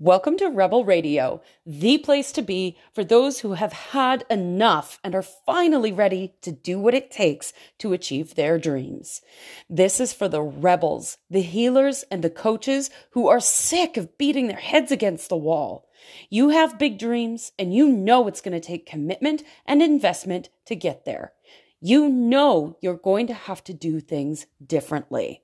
Welcome to Rebel Radio, the place to be for those who have had enough and are finally ready to do what it takes to achieve their dreams. This is for the rebels, the healers, and the coaches who are sick of beating their heads against the wall. You have big dreams and you know it's going to take commitment and investment to get there. You know you're going to have to do things differently.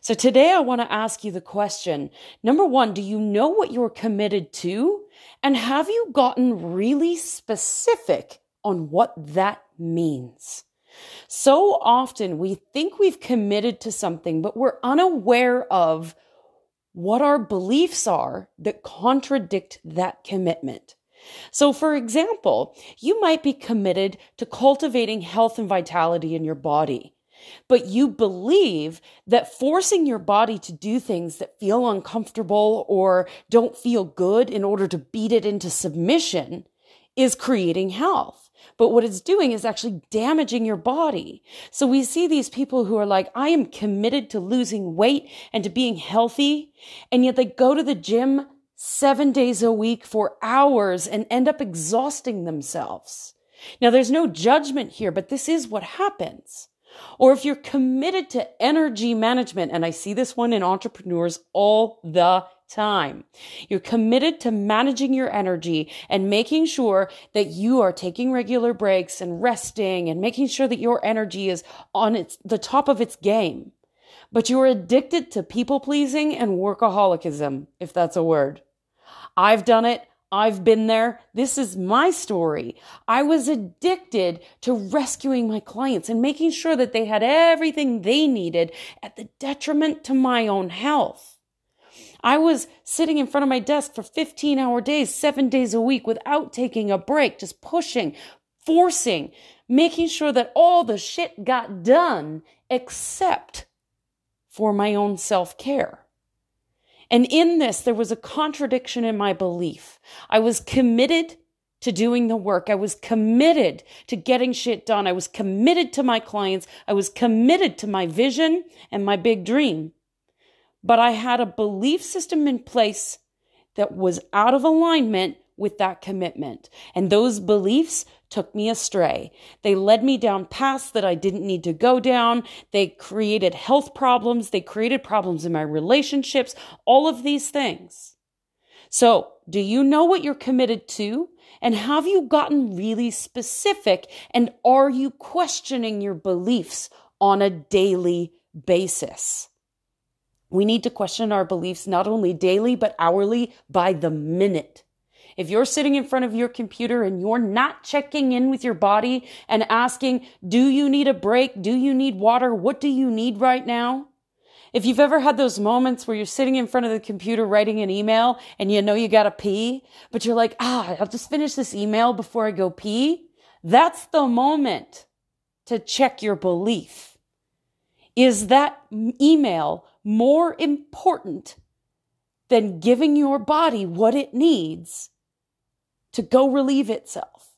So today I want to ask you the question. Number one, do you know what you're committed to? And have you gotten really specific on what that means? So often we think we've committed to something, but we're unaware of what our beliefs are that contradict that commitment. So, for example, you might be committed to cultivating health and vitality in your body. But you believe that forcing your body to do things that feel uncomfortable or don't feel good in order to beat it into submission is creating health. But what it's doing is actually damaging your body. So we see these people who are like, I am committed to losing weight and to being healthy. And yet they go to the gym seven days a week for hours and end up exhausting themselves. Now, there's no judgment here, but this is what happens. Or if you're committed to energy management, and I see this one in entrepreneurs all the time. You're committed to managing your energy and making sure that you are taking regular breaks and resting and making sure that your energy is on its, the top of its game. But you're addicted to people pleasing and workaholicism, if that's a word. I've done it. I've been there. This is my story. I was addicted to rescuing my clients and making sure that they had everything they needed at the detriment to my own health. I was sitting in front of my desk for 15 hour days, seven days a week without taking a break, just pushing, forcing, making sure that all the shit got done except for my own self care. And in this, there was a contradiction in my belief. I was committed to doing the work. I was committed to getting shit done. I was committed to my clients. I was committed to my vision and my big dream. But I had a belief system in place that was out of alignment with that commitment. And those beliefs took me astray. They led me down paths that I didn't need to go down. They created health problems. They created problems in my relationships, all of these things. So, do you know what you're committed to? And have you gotten really specific? And are you questioning your beliefs on a daily basis? We need to question our beliefs not only daily, but hourly by the minute. If you're sitting in front of your computer and you're not checking in with your body and asking, do you need a break? Do you need water? What do you need right now? If you've ever had those moments where you're sitting in front of the computer writing an email and you know you gotta pee, but you're like, ah, I'll just finish this email before I go pee. That's the moment to check your belief. Is that email more important than giving your body what it needs to go relieve itself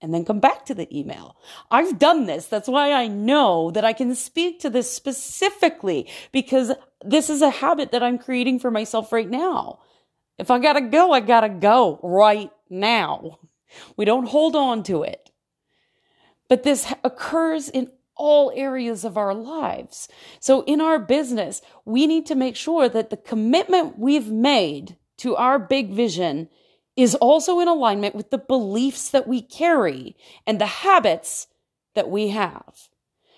and then come back to the email. I've done this. That's why I know that I can speak to this specifically because this is a habit that I'm creating for myself right now. If I gotta go, I gotta go right now. We don't hold on to it. But this occurs in all areas of our lives. So in our business, we need to make sure that the commitment we've made to our big vision is also in alignment with the beliefs that we carry and the habits that we have.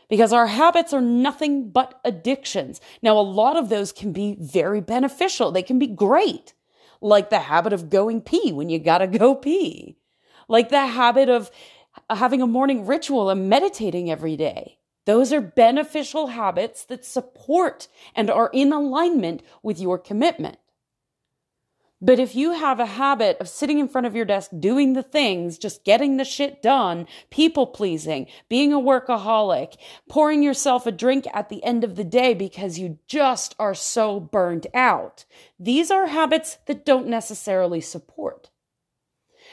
Because our habits are nothing but addictions. Now, a lot of those can be very beneficial. They can be great. Like the habit of going pee when you gotta go pee. Like the habit of having a morning ritual and meditating every day. Those are beneficial habits that support and are in alignment with your commitment. But if you have a habit of sitting in front of your desk doing the things, just getting the shit done, people pleasing, being a workaholic, pouring yourself a drink at the end of the day because you just are so burned out, these are habits that don't necessarily support.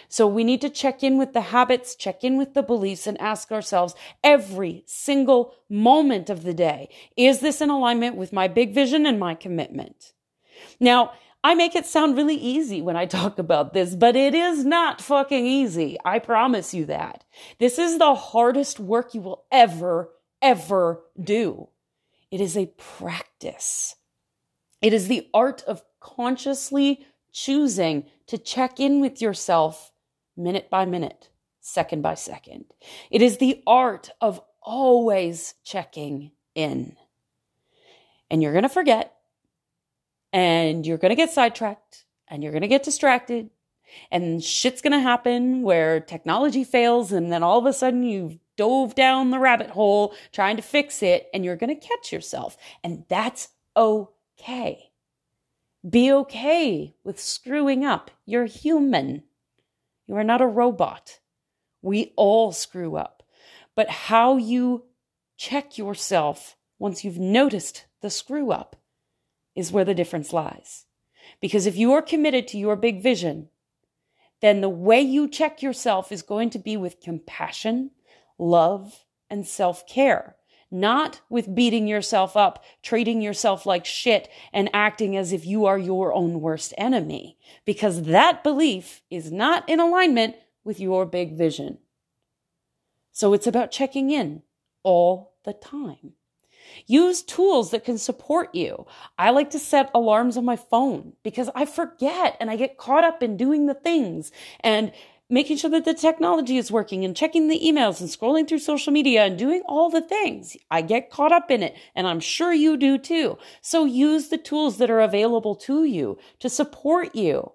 So we need to check in with the habits, check in with the beliefs, and ask ourselves every single moment of the day is this in alignment with my big vision and my commitment? Now, I make it sound really easy when I talk about this, but it is not fucking easy. I promise you that. This is the hardest work you will ever, ever do. It is a practice. It is the art of consciously choosing to check in with yourself minute by minute, second by second. It is the art of always checking in. And you're going to forget, and you're going to get sidetracked, and you're going to get distracted, and shit's going to happen where technology fails, and then all of a sudden you've dove down the rabbit hole trying to fix it, and you're going to catch yourself. And that's okay. Be okay with screwing up. You're human. You are not a robot. We all screw up. But how you check yourself once you've noticed the screw up is where the difference lies. Because if you are committed to your big vision, then the way you check yourself is going to be with compassion, love, and self care, not with beating yourself up, treating yourself like shit, and acting as if you are your own worst enemy, because that belief is not in alignment with your big vision. So it's about checking in all the time. Use tools that can support you. I like to set alarms on my phone because I forget and I get caught up in doing the things and making sure that the technology is working and checking the emails and scrolling through social media and doing all the things. I get caught up in it and I'm sure you do too. So use the tools that are available to you to support you.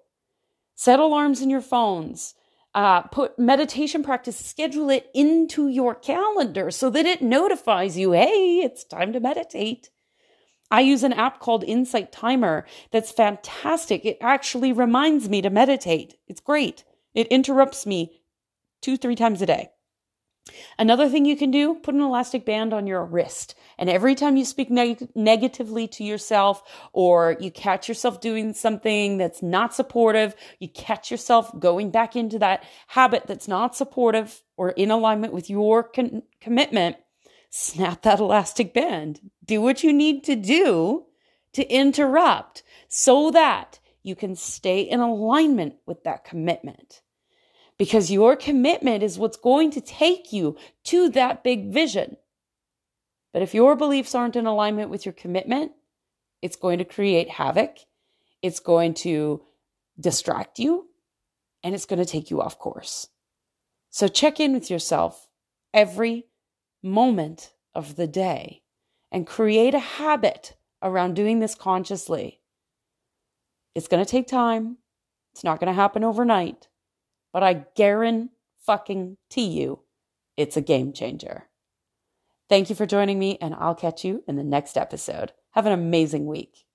Set alarms in your phones uh, put meditation practice, schedule it into your calendar so that it notifies you, hey, it's time to meditate. I use an app called Insight Timer that's fantastic. It actually reminds me to meditate. It's great. It interrupts me two, three times a day. Another thing you can do, put an elastic band on your wrist. And every time you speak neg- negatively to yourself or you catch yourself doing something that's not supportive, you catch yourself going back into that habit that's not supportive or in alignment with your con- commitment, snap that elastic band. Do what you need to do to interrupt so that you can stay in alignment with that commitment because your commitment is what's going to take you to that big vision. But if your beliefs aren't in alignment with your commitment, it's going to create havoc. It's going to distract you and it's going to take you off course. So check in with yourself every moment of the day and create a habit around doing this consciously. It's going to take time. It's not going to happen overnight but I guarantee fucking to you, it's a game changer. Thank you for joining me, and I'll catch you in the next episode. Have an amazing week.